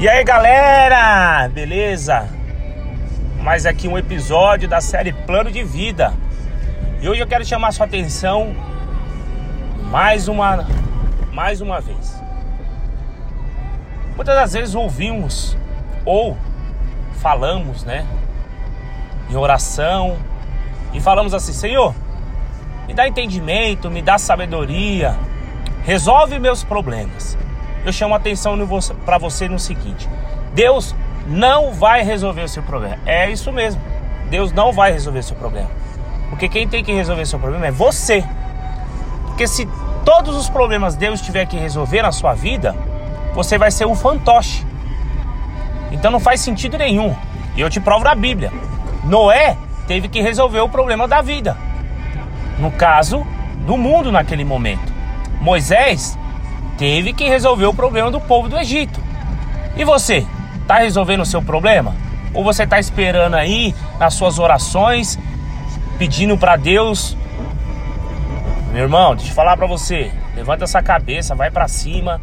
E aí galera, beleza? Mais aqui um episódio da série Plano de Vida. E hoje eu quero chamar sua atenção mais uma mais uma vez. Muitas das vezes ouvimos ou falamos, né, em oração e falamos assim: Senhor, me dá entendimento, me dá sabedoria, resolve meus problemas eu chamo a atenção para você no seguinte: Deus não vai resolver o seu problema. É isso mesmo. Deus não vai resolver o seu problema. Porque quem tem que resolver o seu problema é você. Porque se todos os problemas Deus tiver que resolver na sua vida, você vai ser um fantoche. Então não faz sentido nenhum. E eu te provo na Bíblia. Noé teve que resolver o problema da vida. No caso, do mundo naquele momento. Moisés teve que resolver o problema do povo do Egito. E você, está resolvendo o seu problema? Ou você está esperando aí nas suas orações, pedindo para Deus? Meu irmão, deixa eu falar para você. Levanta essa cabeça, vai para cima.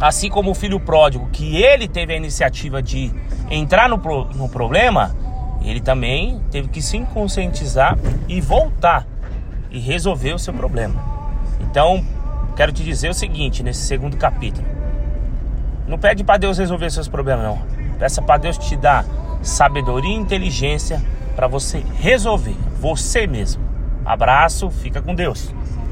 Assim como o filho pródigo, que ele teve a iniciativa de entrar no, pro, no problema, ele também teve que se conscientizar e voltar e resolver o seu problema. Então, quero te dizer o seguinte nesse segundo capítulo. Não pede para Deus resolver seus problemas, não. Peça para Deus te dar sabedoria e inteligência para você resolver você mesmo. Abraço, fica com Deus.